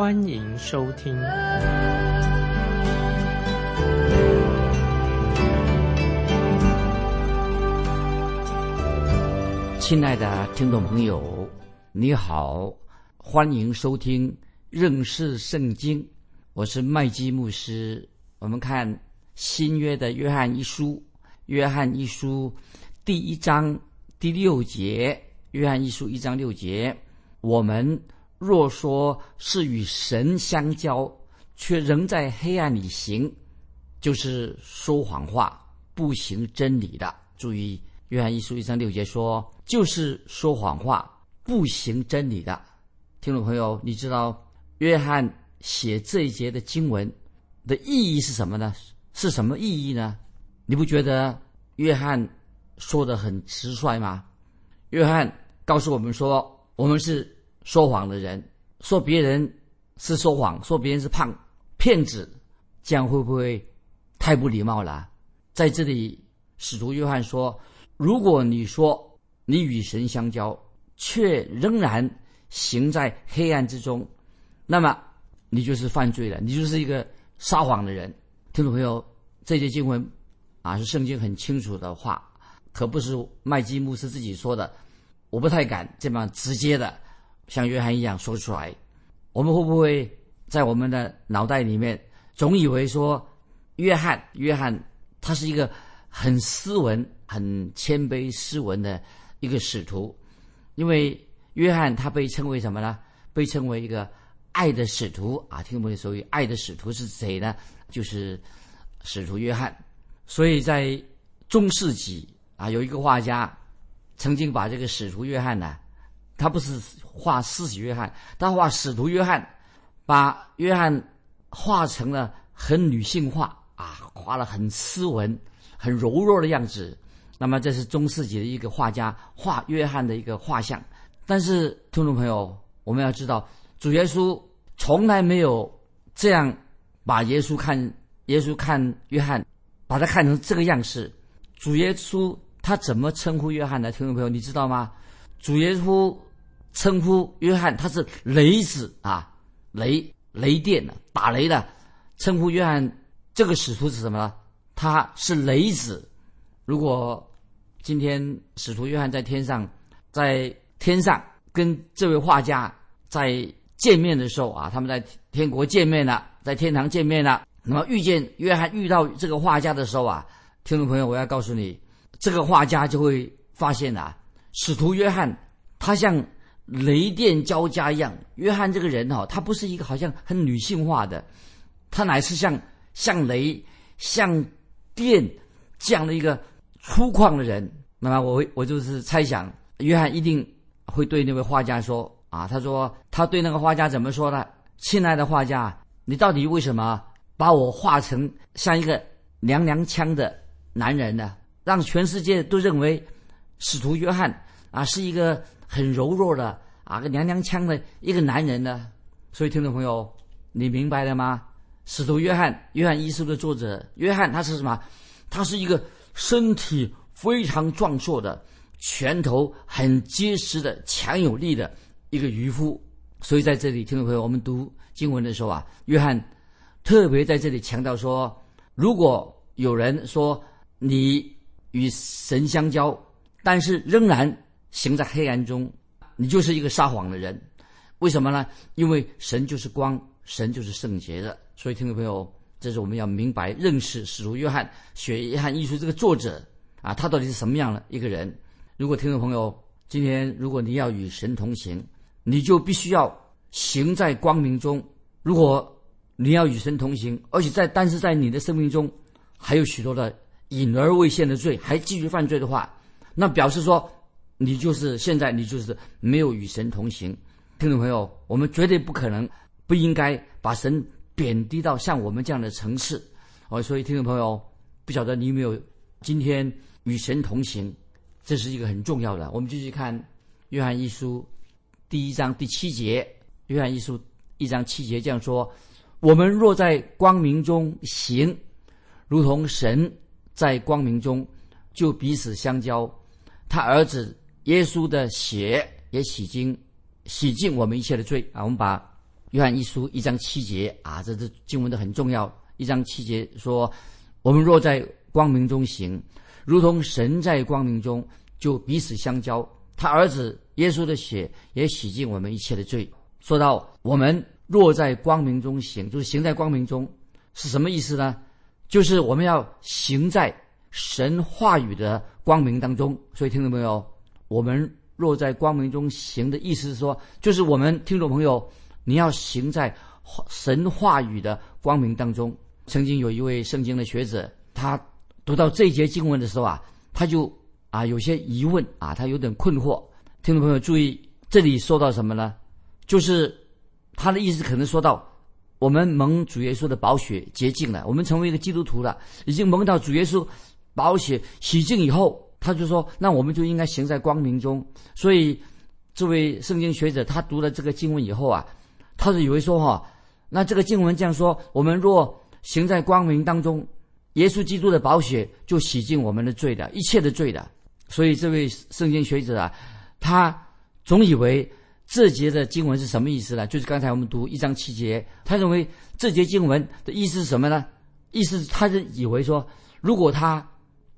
欢迎收听。亲爱的听众朋友，你好，欢迎收听认识圣经。我是麦基牧师。我们看新约的约翰一书，约翰一书第一章第六节，约翰一书一章六节，我们若说是与神相交，却仍在黑暗里行，就是说谎话，不行真理的。注意，约翰一书一章六节说。就是说谎话、不行真理的听众朋友，你知道约翰写这一节的经文的意义是什么呢？是什么意义呢？你不觉得约翰说的很直率吗？约翰告诉我们说，我们是说谎的人，说别人是说谎，说别人是胖骗子，这样会不会太不礼貌了？在这里，使徒约翰说，如果你说。你与神相交，却仍然行在黑暗之中，那么你就是犯罪了，你就是一个撒谎的人。听众朋友，这些经文啊是圣经很清楚的话，可不是麦基牧师自己说的。我不太敢这么直接的像约翰一样说出来。我们会不会在我们的脑袋里面总以为说，约翰，约翰他是一个很斯文、很谦卑、斯文的？一个使徒，因为约翰他被称为什么呢？被称为一个爱的使徒啊！听不懂，所谓爱的使徒是谁呢？就是使徒约翰。所以在中世纪啊，有一个画家曾经把这个使徒约翰呢，他不是画施洗约翰，他画使徒约翰，把约翰画成了很女性化啊，画了很斯文、很柔弱的样子。那么这是中世纪的一个画家画约翰的一个画像，但是听众朋友，我们要知道，主耶稣从来没有这样把耶稣看耶稣看约翰，把他看成这个样式。主耶稣他怎么称呼约翰呢？听众朋友，你知道吗？主耶稣称呼约翰他是雷子啊，雷雷电的打雷的，称呼约翰这个使徒是什么呢？他是雷子，如果。今天使徒约翰在天上，在天上跟这位画家在见面的时候啊，他们在天国见面了，在天堂见面了。那么遇见约翰遇到这个画家的时候啊，听众朋友，我要告诉你，这个画家就会发现啊，使徒约翰他像雷电交加一样。约翰这个人哈，他不是一个好像很女性化的，他乃是像像雷像电这样的一个。粗犷的人，那么我我就是猜想，约翰一定会对那位画家说啊，他说他对那个画家怎么说呢？亲爱的画家，你到底为什么把我画成像一个娘娘腔的男人呢？让全世界都认为使徒约翰啊是一个很柔弱的啊个娘娘腔的一个男人呢？所以听众朋友，你明白了吗？使徒约翰，约翰一书的作者约翰，他是什么？他是一个。身体非常壮硕的，拳头很结实的，强有力的一个渔夫。所以在这里，听众朋友，我们读经文的时候啊，约翰特别在这里强调说：如果有人说你与神相交，但是仍然行在黑暗中，你就是一个撒谎的人。为什么呢？因为神就是光，神就是圣洁的。所以，听众朋友。这是我们要明白认识使徒约翰写约翰一书这个作者啊，他到底是什么样的一个人？如果听众朋友今天如果你要与神同行，你就必须要行在光明中。如果你要与神同行，而且在但是在你的生命中还有许多的隐而未现的罪，还继续犯罪的话，那表示说你就是现在你就是没有与神同行。听众朋友，我们绝对不可能不应该把神。贬低到像我们这样的层次。哦，所以听众朋友，不晓得你有没有今天与神同行，这是一个很重要的。我们继续看《约翰一书》第一章第七节，《约翰一书》一章七节这样说：“我们若在光明中行，如同神在光明中，就彼此相交。他儿子耶稣的血也洗净洗净我们一切的罪啊！我们把约翰一书一章七节啊，这这经文都很重要。一章七节说：我们若在光明中行，如同神在光明中，就彼此相交。他儿子耶稣的血也洗净我们一切的罪。说到我们若在光明中行，就是行在光明中，是什么意思呢？就是我们要行在神话语的光明当中。所以听到没有，我们。若在光明中行的意思是说，就是我们听众朋友，你要行在神话语的光明当中。曾经有一位圣经的学者，他读到这节经文的时候啊，他就啊有些疑问啊，他有点困惑。听众朋友注意，这里说到什么呢？就是他的意思可能说到，我们蒙主耶稣的宝血洁净了，我们成为一个基督徒了，已经蒙到主耶稣宝血洗净以后。他就说：“那我们就应该行在光明中。”所以，这位圣经学者他读了这个经文以后啊，他是以为说：“哈，那这个经文这样说，我们若行在光明当中，耶稣基督的宝血就洗净我们的罪的一切的罪的。”所以，这位圣经学者啊，他总以为这节的经文是什么意思呢？就是刚才我们读一章七节，他认为这节经文的意思是什么呢？意思他是以为说，如果他。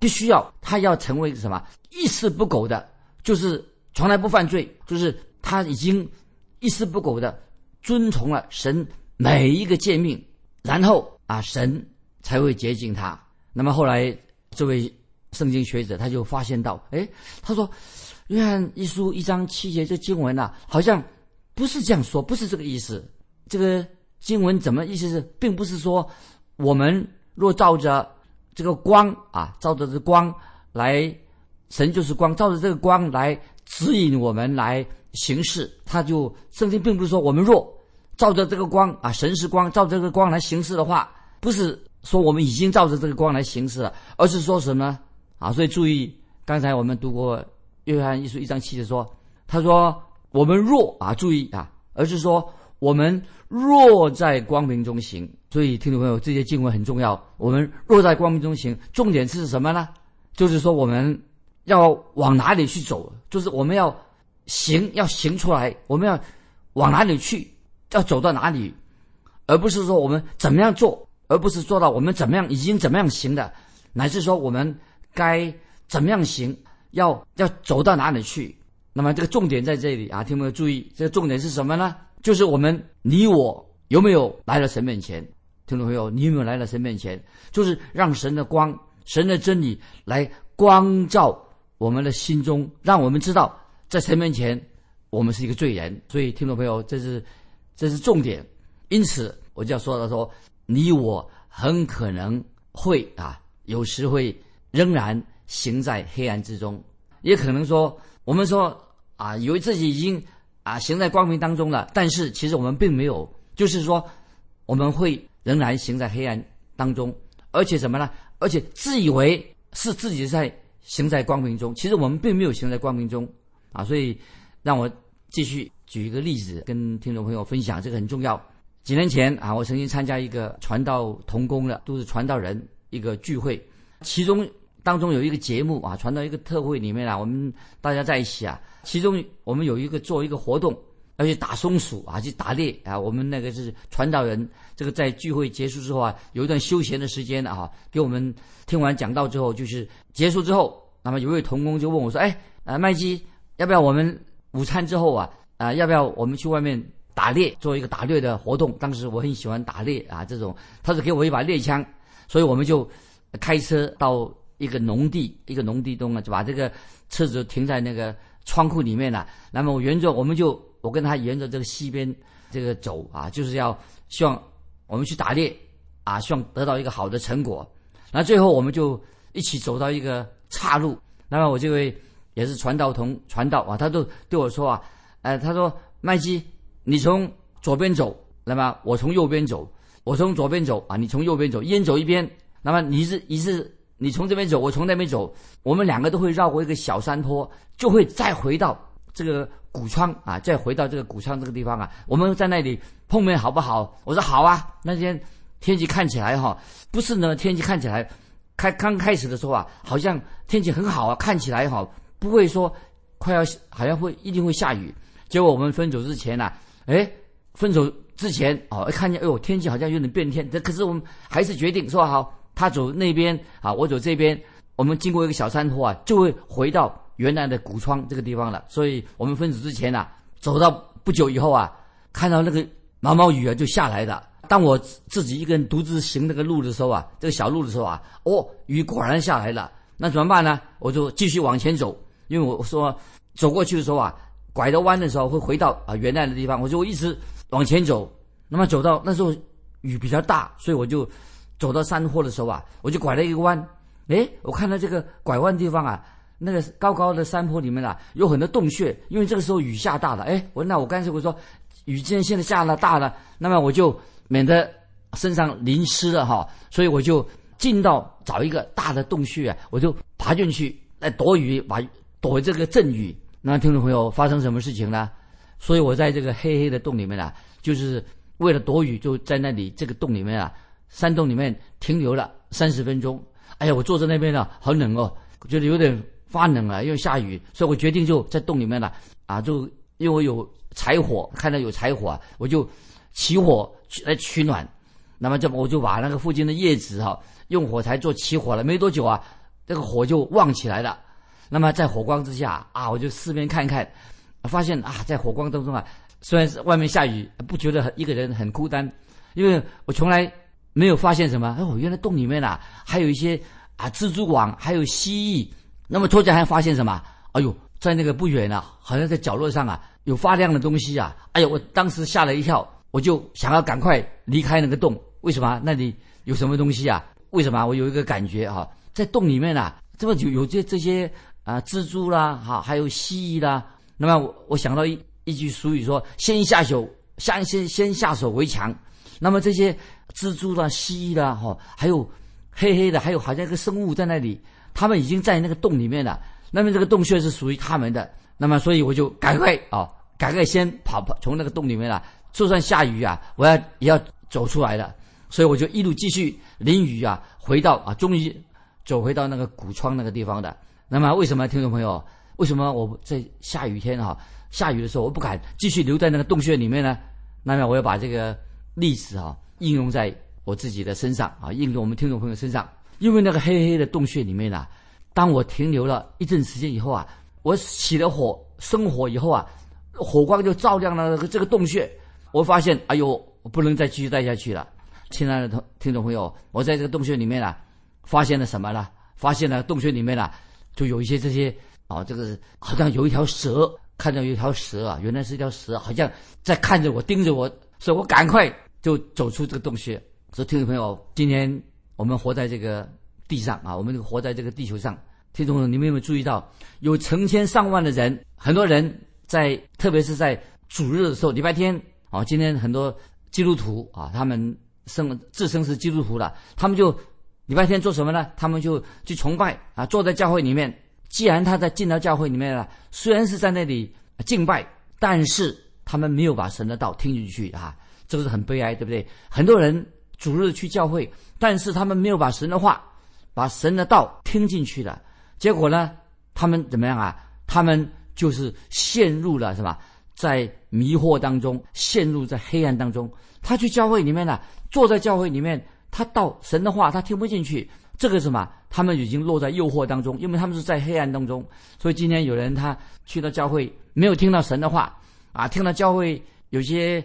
必须要他要成为什么一丝不苟的，就是从来不犯罪，就是他已经一丝不苟的遵从了神每一个诫命，然后啊，神才会洁净他。那么后来这位圣经学者他就发现到，哎，他说约翰一书一章七节这经文呐，好像不是这样说，不是这个意思。这个经文怎么意思是，并不是说我们若照着。这个光啊，照着这光来，神就是光，照着这个光来指引我们来行事。他就圣经并不是说我们若照着这个光啊，神是光，照这个光来行事的话，不是说我们已经照着这个光来行事了，而是说什么呢啊？所以注意，刚才我们读过约翰一书一章七节说，他说我们若啊，注意啊，而是说我们若在光明中行。所以，听众朋友，这些经文很重要。我们若在光明中行，重点是什么呢？就是说，我们要往哪里去走？就是我们要行，要行出来。我们要往哪里去？要走到哪里？而不是说我们怎么样做，而不是做到我们怎么样已经怎么样行的，乃是说我们该怎么样行，要要走到哪里去？那么这个重点在这里啊，听众朋友注意，这个重点是什么呢？就是我们你我有没有来到神面前？听众朋友，你有没有来到神面前？就是让神的光、神的真理来光照我们的心中，让我们知道在神面前我们是一个罪人。所以，听众朋友，这是这是重点。因此，我就要说到说，你我很可能会啊，有时会仍然行在黑暗之中，也可能说我们说啊，以为自己已经啊行在光明当中了，但是其实我们并没有，就是说我们会。仍然行在黑暗当中，而且什么呢？而且自以为是自己在行在光明中，其实我们并没有行在光明中啊！所以，让我继续举一个例子跟听众朋友分享，这个很重要。几年前啊，我曾经参加一个传道同工的，都是传道人一个聚会，其中当中有一个节目啊，传到一个特会里面啊，我们大家在一起啊，其中我们有一个做一个活动。要去打松鼠啊，去打猎啊！我们那个是传道人，这个在聚会结束之后啊，有一段休闲的时间啊，给我们听完讲道之后，就是结束之后，那么有位童工就问我说：“哎，啊麦基，要不要我们午餐之后啊，啊要不要我们去外面打猎，做一个打猎的活动？”当时我很喜欢打猎啊，这种他是给我一把猎枪，所以我们就开车到一个农地，一个农地中啊，就把这个车子停在那个仓库里面了。那么我沿着我们就。我跟他沿着这个西边这个走啊，就是要希望我们去打猎啊，希望得到一个好的成果。那最后我们就一起走到一个岔路。那么我这位也是传道同传道啊，他都对我说啊，呃，他说麦基，你从左边走，那么我从右边走，我从左边走啊，你从右边走，一人走一边。那么你是你是你从这边走，我从那边走，我们两个都会绕过一个小山坡，就会再回到这个谷仓啊，再回到这个谷仓这个地方啊。我们在那里碰面好不好？我说好啊。那天天气看起来哈，不是呢，天气看起来开刚开始的时候啊，好像天气很好啊，看起来哈，不会说快要好像会一定会下雨。结果我们分手之前呢，哎，分手之前哦，看见哎呦天气好像有点变天，这可是我们还是决定说好，他走那边啊，我走这边，我们经过一个小山坡啊，就会回到原来的古窗这个地方了。所以我们分组之前呢，走到不久以后啊，看到那个毛毛雨啊就下来了。当我自己一个人独自行那个路的时候啊，这个小路的时候啊，哦，雨果然下来了。那怎么办呢？我就继续往前走，因为我说走过去的时候啊。拐着弯的时候会回到啊原来的地方，我就一直往前走。那么走到那时候雨比较大，所以我就走到山坡的时候啊，我就拐了一个弯。哎，我看到这个拐弯地方啊，那个高高的山坡里面啊有很多洞穴，因为这个时候雨下大了。哎，我那我干脆我说雨既然现在下了大了，那么我就免得身上淋湿了哈，所以我就进到找一个大的洞穴啊，我就爬进去来躲雨，把躲这个阵雨。那听众朋友，发生什么事情呢？所以我在这个黑黑的洞里面啊，就是为了躲雨，就在那里这个洞里面啊，山洞里面停留了三十分钟。哎呀，我坐在那边呢，好冷哦，觉得有点发冷了，因为下雨，所以我决定就在洞里面了啊，就因为我有柴火，看到有柴火，我就起火来取暖。那么这我就把那个附近的叶子哈，用火柴做起火了，没多久啊，这个火就旺起来了。那么在火光之下啊，我就四边看看，发现啊，在火光当中啊，虽然是外面下雨，不觉得一个人很孤单，因为我从来没有发现什么。哦，原来洞里面啊，还有一些啊蜘蛛网，还有蜥蜴。那么突然还发现什么？哎呦，在那个不远啊，好像在角落上啊，有发亮的东西啊。哎呦，我当时吓了一跳，我就想要赶快离开那个洞。为什么？那里有什么东西啊？为什么？我有一个感觉啊，在洞里面啊，这么有有这这些。啊，蜘蛛啦，哈，还有蜥蜴啦。那么我我想到一一句俗语说：“先下手，先先先下手为强。”那么这些蜘蛛啦、蜥蜴啦，哈，还有黑黑的，还有好像一个生物在那里，他们已经在那个洞里面了。那么这个洞穴是属于他们的。那么所以我就赶快啊，赶快先跑跑从那个洞里面了。就算下雨啊，我要也要走出来了。所以我就一路继续淋雨啊，回到啊，终于走回到那个古窗那个地方的。那么为什么听众朋友，为什么我在下雨天哈下雨的时候我不敢继续留在那个洞穴里面呢？那么我要把这个例子啊应用在我自己的身上啊，应用我们听众朋友身上。因为那个黑黑的洞穴里面呢，当我停留了一阵时间以后啊，我起了火生火以后啊，火光就照亮了这个洞穴。我发现哎呦，我不能再继续待下去了。亲爱的同听众朋友，我在这个洞穴里面啊，发现了什么呢？发现了洞穴里面啊。就有一些这些啊，这个好像有一条蛇，看到有一条蛇啊，原来是一条蛇，好像在看着我，盯着我，所以我赶快就走出这个洞穴。所以听众朋友，今天我们活在这个地上啊，我们活在这个地球上，听众朋友，你们有没有注意到，有成千上万的人，很多人在，特别是在主日的时候，礼拜天啊，今天很多基督徒啊，他们生自称是基督徒了，他们就。礼拜天做什么呢？他们就去崇拜啊，坐在教会里面。既然他在进到教会里面了，虽然是在那里敬拜，但是他们没有把神的道听进去啊，这个是很悲哀，对不对？很多人主日去教会，但是他们没有把神的话、把神的道听进去的。结果呢，他们怎么样啊？他们就是陷入了什么，在迷惑当中，陷入在黑暗当中。他去教会里面呢，坐在教会里面。他到神的话，他听不进去，这个什么？他们已经落在诱惑当中，因为他们是在黑暗当中。所以今天有人他去到教会，没有听到神的话，啊，听到教会有些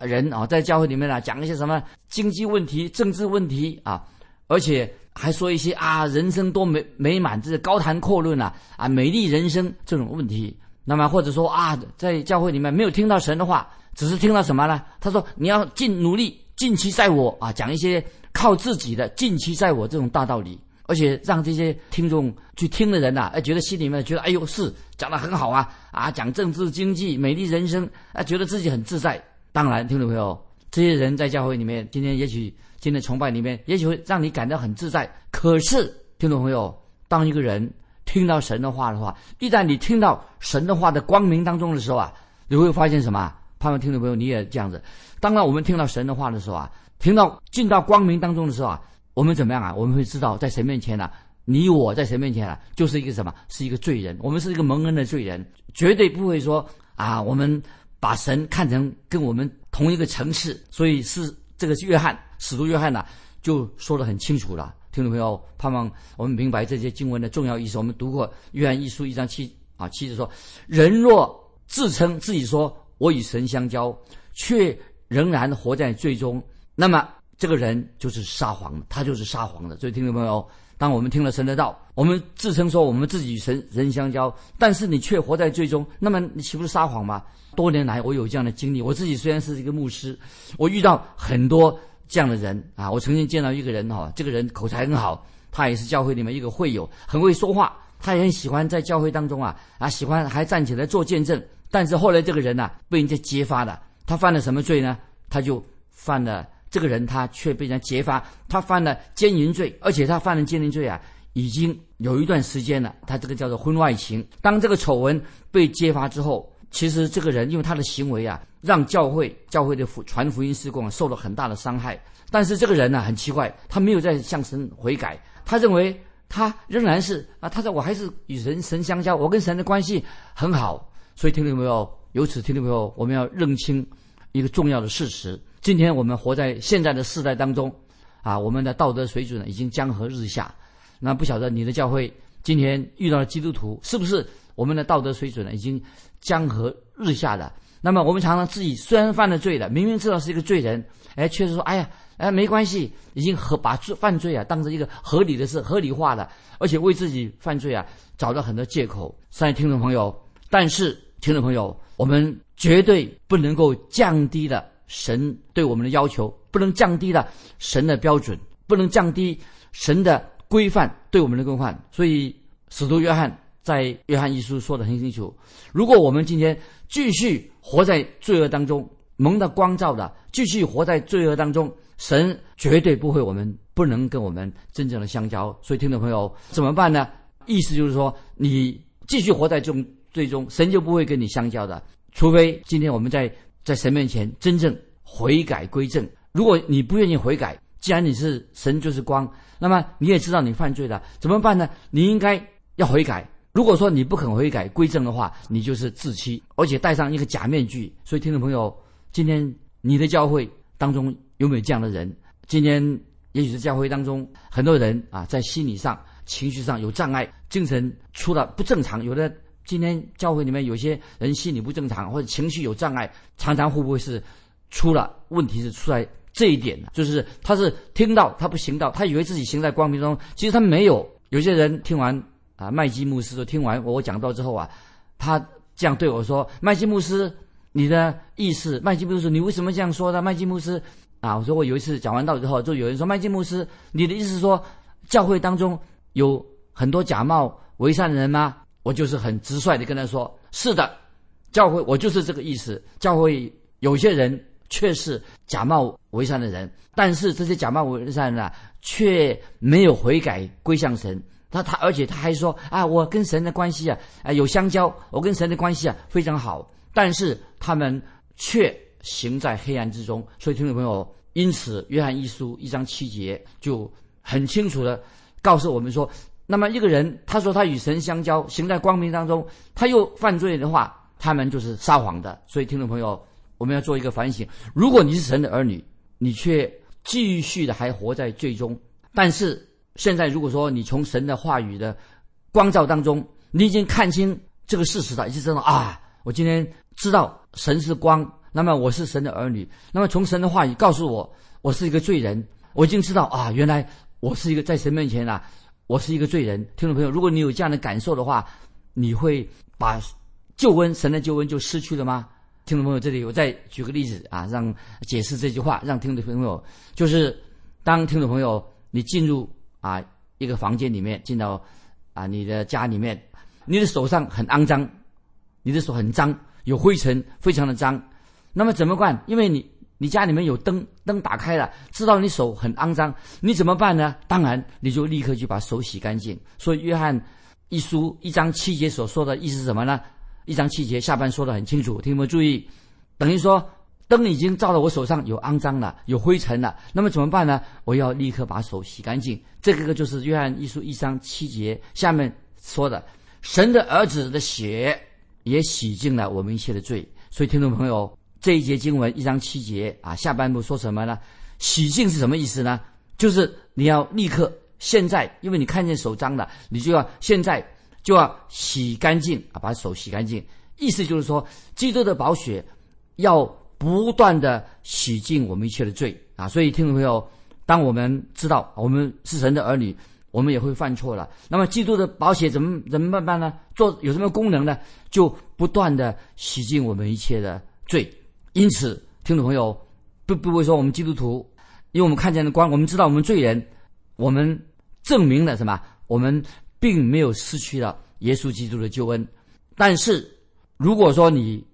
人啊，在教会里面啊讲一些什么经济问题、政治问题啊，而且还说一些啊人生多美美满，这是高谈阔论啊啊美丽人生这种问题。那么或者说啊，在教会里面没有听到神的话，只是听到什么呢？他说你要尽努力，尽其在我啊，讲一些。靠自己的近期在我这种大道理，而且让这些听众去听的人呐，哎，觉得心里面觉得，哎呦，是讲的很好啊，啊，讲政治经济、美丽人生，啊，觉得自己很自在。当然，听众朋友，这些人在教会里面，今天也许今天崇拜里面，也许会让你感到很自在。可是，听众朋友，当一个人听到神的话的话，一旦你听到神的话的光明当中的时候啊，你会发现什么？盼望听众朋友你也这样子。当然，我们听到神的话的时候啊，听到进到光明当中的时候啊，我们怎么样啊？我们会知道，在神面前呢，你我在神面前啊，就是一个什么？是一个罪人。我们是一个蒙恩的罪人，绝对不会说啊，我们把神看成跟我们同一个层次。所以是这个约翰使徒约翰呐，就说的很清楚了。听众朋友，盼望我们明白这些经文的重要意思。我们读过约翰一书一章七啊，七字说：人若自称自己说。我与神相交，却仍然活在罪中，那么这个人就是撒谎，他就是撒谎的。所以，听众朋友，当我们听了神的道，我们自称说我们自己与神人相交，但是你却活在罪中，那么你岂不是撒谎吗？多年来，我有这样的经历。我自己虽然是一个牧师，我遇到很多这样的人啊。我曾经见到一个人哈，这个人口才很好，他也是教会里面一个会友，很会说话，他也很喜欢在教会当中啊啊，喜欢还站起来做见证。但是后来这个人呢，被人家揭发了。他犯了什么罪呢？他就犯了这个人，他却被人揭发，他犯了奸淫罪，而且他犯了奸淫罪啊，已经有一段时间了。他这个叫做婚外情。当这个丑闻被揭发之后，其实这个人因为他的行为啊，让教会教会的福传福音施工受了很大的伤害。但是这个人呢，很奇怪，他没有在向神悔改，他认为他仍然是啊，他说我还是与神神相交，我跟神的关系很好。所以，听众朋友，由此，听众朋友，我们要认清一个重要的事实：今天我们活在现在的世代当中，啊，我们的道德水准呢已经江河日下。那不晓得你的教会今天遇到了基督徒，是不是我们的道德水准呢已经江河日下的？那么，我们常常自己虽然犯了罪了，明明知道是一个罪人，哎，却是说，哎呀，哎，没关系，已经和把罪犯罪啊当成一个合理的事，合理化了，而且为自己犯罪啊找到很多借口。所以听众朋友，但是。听众朋友，我们绝对不能够降低了神对我们的要求，不能降低了神的标准，不能降低神的规范对我们的规范。所以，使徒约翰在约翰一书说的很清楚：如果我们今天继续活在罪恶当中，蒙的光照的，继续活在罪恶当中，神绝对不会我们不能跟我们真正的相交。所以，听众朋友怎么办呢？意思就是说，你继续活在这种。最终，神就不会跟你相交的，除非今天我们在在神面前真正悔改归正。如果你不愿意悔改，既然你是神就是光，那么你也知道你犯罪了，怎么办呢？你应该要悔改。如果说你不肯悔改归正的话，你就是自欺，而且戴上一个假面具。所以，听众朋友，今天你的教会当中有没有这样的人？今天也许是教会当中很多人啊，在心理上、情绪上有障碍，精神出了不正常，有的。今天教会里面有些人心理不正常，或者情绪有障碍，常常会不会是出了问题？是出来这一点的，就是他是听到他不行道，他以为自己行在光明中，其实他没有。有些人听完啊，麦基牧师说听完我讲到之后啊，他这样对我说：“麦基牧师，你的意思？麦基牧师，你为什么这样说的？”麦基牧师啊，我说我有一次讲完道之后，就有人说：“麦基牧师，你的意思是说教会当中有很多假冒伪善的人吗？”我就是很直率的跟他说：“是的，教会我就是这个意思。教会有些人却是假冒为善的人，但是这些假冒为善的啊却没有悔改归向神。他他而且他还说啊，我跟神的关系啊，啊有相交，我跟神的关系啊非常好。但是他们却行在黑暗之中。所以听众朋友，因此约翰一书一章七节就很清楚的告诉我们说。”那么一个人，他说他与神相交，行在光明当中，他又犯罪的话，他们就是撒谎的。所以，听众朋友，我们要做一个反省：如果你是神的儿女，你却继续的还活在罪中；但是现在，如果说你从神的话语的光照当中，你已经看清这个事实了，已经知道啊，我今天知道神是光，那么我是神的儿女，那么从神的话语告诉我，我是一个罪人，我已经知道啊，原来我是一个在神面前啊。我是一个罪人，听众朋友，如果你有这样的感受的话，你会把救恩神的救恩就失去了吗？听众朋友，这里我再举个例子啊，让解释这句话，让听众朋友就是当听众朋友你进入啊一个房间里面，进到啊你的家里面，你的手上很肮脏，你的手很脏，有灰尘，非常的脏，那么怎么办？因为你你家里面有灯，灯打开了，知道你手很肮脏，你怎么办呢？当然，你就立刻去把手洗干净。所以，约翰一书一章七节所说的意思是什么呢？一章七节下半说的很清楚，听有没注意？等于说，灯已经照到我手上有肮脏了，有灰尘了，那么怎么办呢？我要立刻把手洗干净。这个就是约翰一书一章七节下面说的，神的儿子的血也洗净了我们一切的罪。所以，听众朋友。这一节经文一章七节啊，下半部说什么呢？洗净是什么意思呢？就是你要立刻现在，因为你看见手脏了，你就要现在就要洗干净啊，把手洗干净。意思就是说，基督的宝血要不断的洗净我们一切的罪啊。所以，听众朋友，当我们知道我们是神的儿女，我们也会犯错了。那么，基督的宝血怎么怎么办办呢？做有什么功能呢？就不断的洗净我们一切的罪。因此，听众朋友，不不会说我们基督徒，因为我们看见的光，我们知道我们罪人，我们证明了什么？我们并没有失去了耶稣基督的救恩。但是，如果说你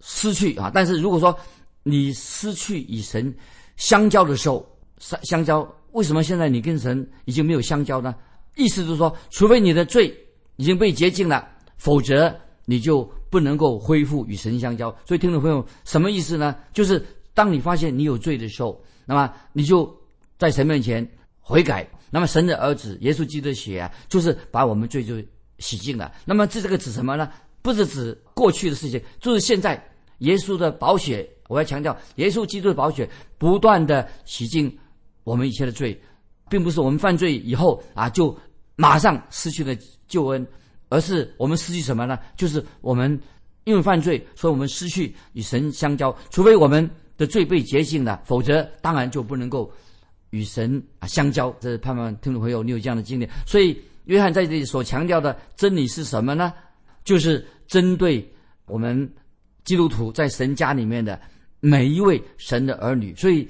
失去啊，但是如果说你失去与神相交的时候，相相交，为什么现在你跟神已经没有相交呢？意思就是说，除非你的罪已经被洁净了，否则你就。不能够恢复与神相交，所以听众朋友，什么意思呢？就是当你发现你有罪的时候，那么你就在神面前悔改。那么神的儿子耶稣基督的血啊，就是把我们罪就洗净了。那么这这个指什么呢？不是指过去的事情，就是现在耶稣的宝血。我要强调，耶稣基督的宝血不断的洗净我们一切的罪，并不是我们犯罪以后啊就马上失去了救恩。而是我们失去什么呢？就是我们因为犯罪，所以我们失去与神相交。除非我们的罪被洁净了，否则当然就不能够与神啊相交。这是盼望听众朋友你有这样的经历。所以约翰在这里所强调的真理是什么呢？就是针对我们基督徒在神家里面的每一位神的儿女。所以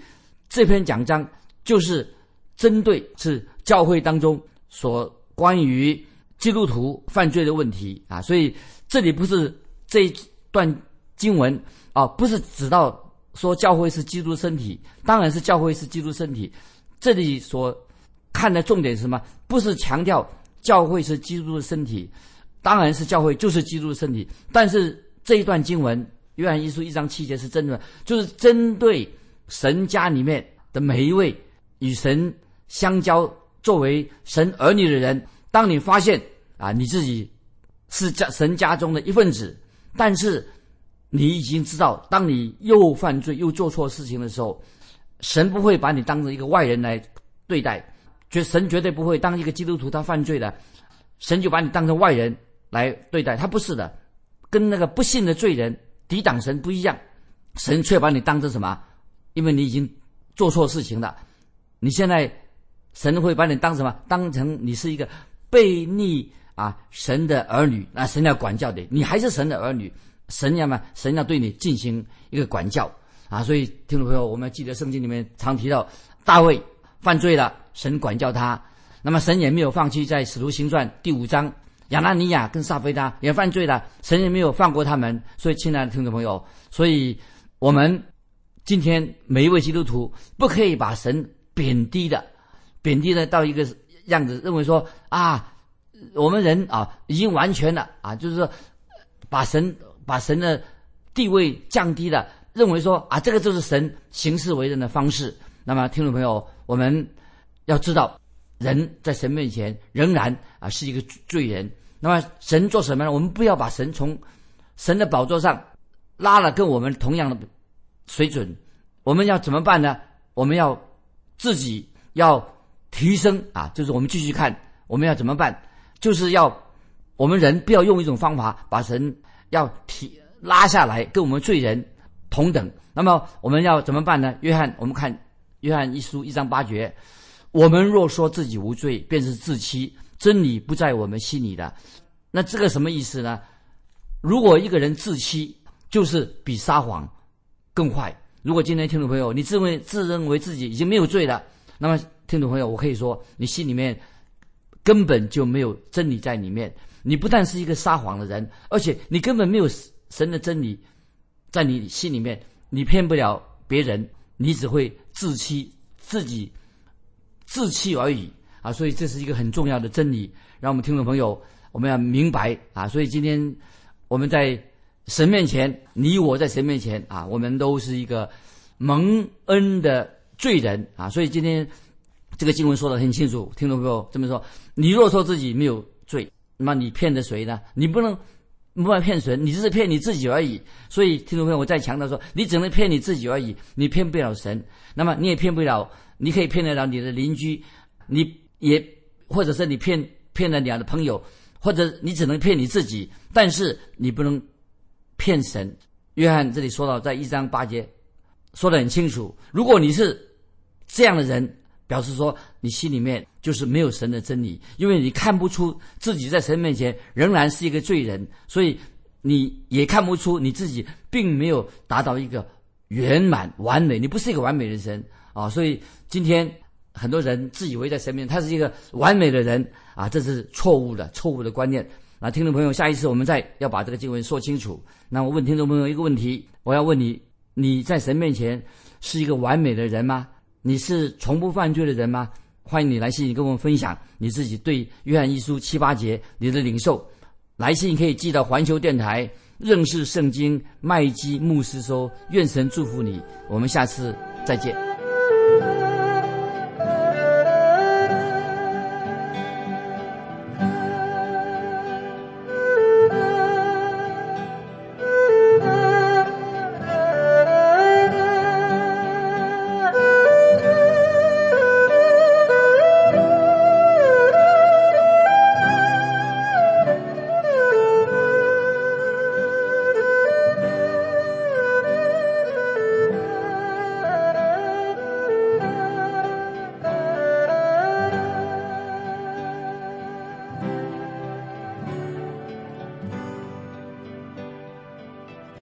这篇讲章就是针对是教会当中所关于。基督徒犯罪的问题啊，所以这里不是这一段经文啊，不是指到说教会是基督身体，当然是教会是基督身体。这里所看的重点是什么？不是强调教会是基督的身体，当然是教会就是基督的身体。但是这一段经文，约翰一书一章七节是真的，就是针对神家里面的每一位与神相交、作为神儿女的人。当你发现啊，你自己是家神家中的一份子，但是你已经知道，当你又犯罪又做错事情的时候，神不会把你当成一个外人来对待，绝神绝对不会当一个基督徒他犯罪的，神就把你当成外人来对待，他不是的，跟那个不信的罪人抵挡神不一样，神却把你当成什么？因为你已经做错事情了，你现在神会把你当什么？当成你是一个。被逆啊，神的儿女，那神要管教的，你还是神的儿女，神要么神要对你进行一个管教啊。所以听众朋友，我们记得圣经里面常提到大卫犯罪了，神管教他，那么神也没有放弃，在使徒行传第五章，亚拿尼亚跟撒菲达也犯罪了，神也没有放过他们。所以亲爱的听众朋友，所以我们今天每一位基督徒不可以把神贬低的，贬低的到一个。样子认为说啊，我们人啊已经完全了啊，就是说把神把神的地位降低了，认为说啊这个就是神行事为人的方式。那么听众朋友，我们要知道，人在神面前仍然啊是一个罪人。那么神做什么呢？我们不要把神从神的宝座上拉了，跟我们同样的水准。我们要怎么办呢？我们要自己要。提升啊，就是我们继续看我们要怎么办，就是要我们人不要用一种方法把神要提拉下来，跟我们罪人同等。那么我们要怎么办呢？约翰，我们看约翰一书一章八节，我们若说自己无罪，便是自欺，真理不在我们心里的。那这个什么意思呢？如果一个人自欺，就是比撒谎更坏。如果今天听众朋友你自认自认为自己已经没有罪了，那么。听众朋友，我可以说，你心里面根本就没有真理在里面。你不但是一个撒谎的人，而且你根本没有神的真理在你心里面。你骗不了别人，你只会自欺自己，自欺而已啊！所以这是一个很重要的真理，让我们听众朋友我们要明白啊！所以今天我们在神面前，你我在神面前啊，我们都是一个蒙恩的罪人啊！所以今天这个经文说的很清楚，听众朋友这么说：你若说自己没有罪，那么你骗的谁呢？你不能。不法骗神，你只是骗你自己而已。所以，听众朋友，我再强调说，你只能骗你自己而已，你骗不了神。那么，你也骗不了，你可以骗得了你的邻居，你也或者是你骗骗了你的朋友，或者你只能骗你自己，但是你不能骗神。约翰这里说到，在一章八节说的很清楚，如果你是这样的人。表示说，你心里面就是没有神的真理，因为你看不出自己在神面前仍然是一个罪人，所以你也看不出你自己并没有达到一个圆满完美，你不是一个完美的人啊！所以今天很多人自以为在神面前他是一个完美的人啊，这是错误的、错误的观念。那听众朋友，下一次我们再要把这个经文说清楚。那我问听众朋友一个问题：我要问你，你在神面前是一个完美的人吗？你是从不犯罪的人吗？欢迎你来信，跟我们分享你自己对约翰一书七八节你的领受。来信可以寄到环球电台认识圣经麦基牧师说，愿神祝福你。我们下次再见。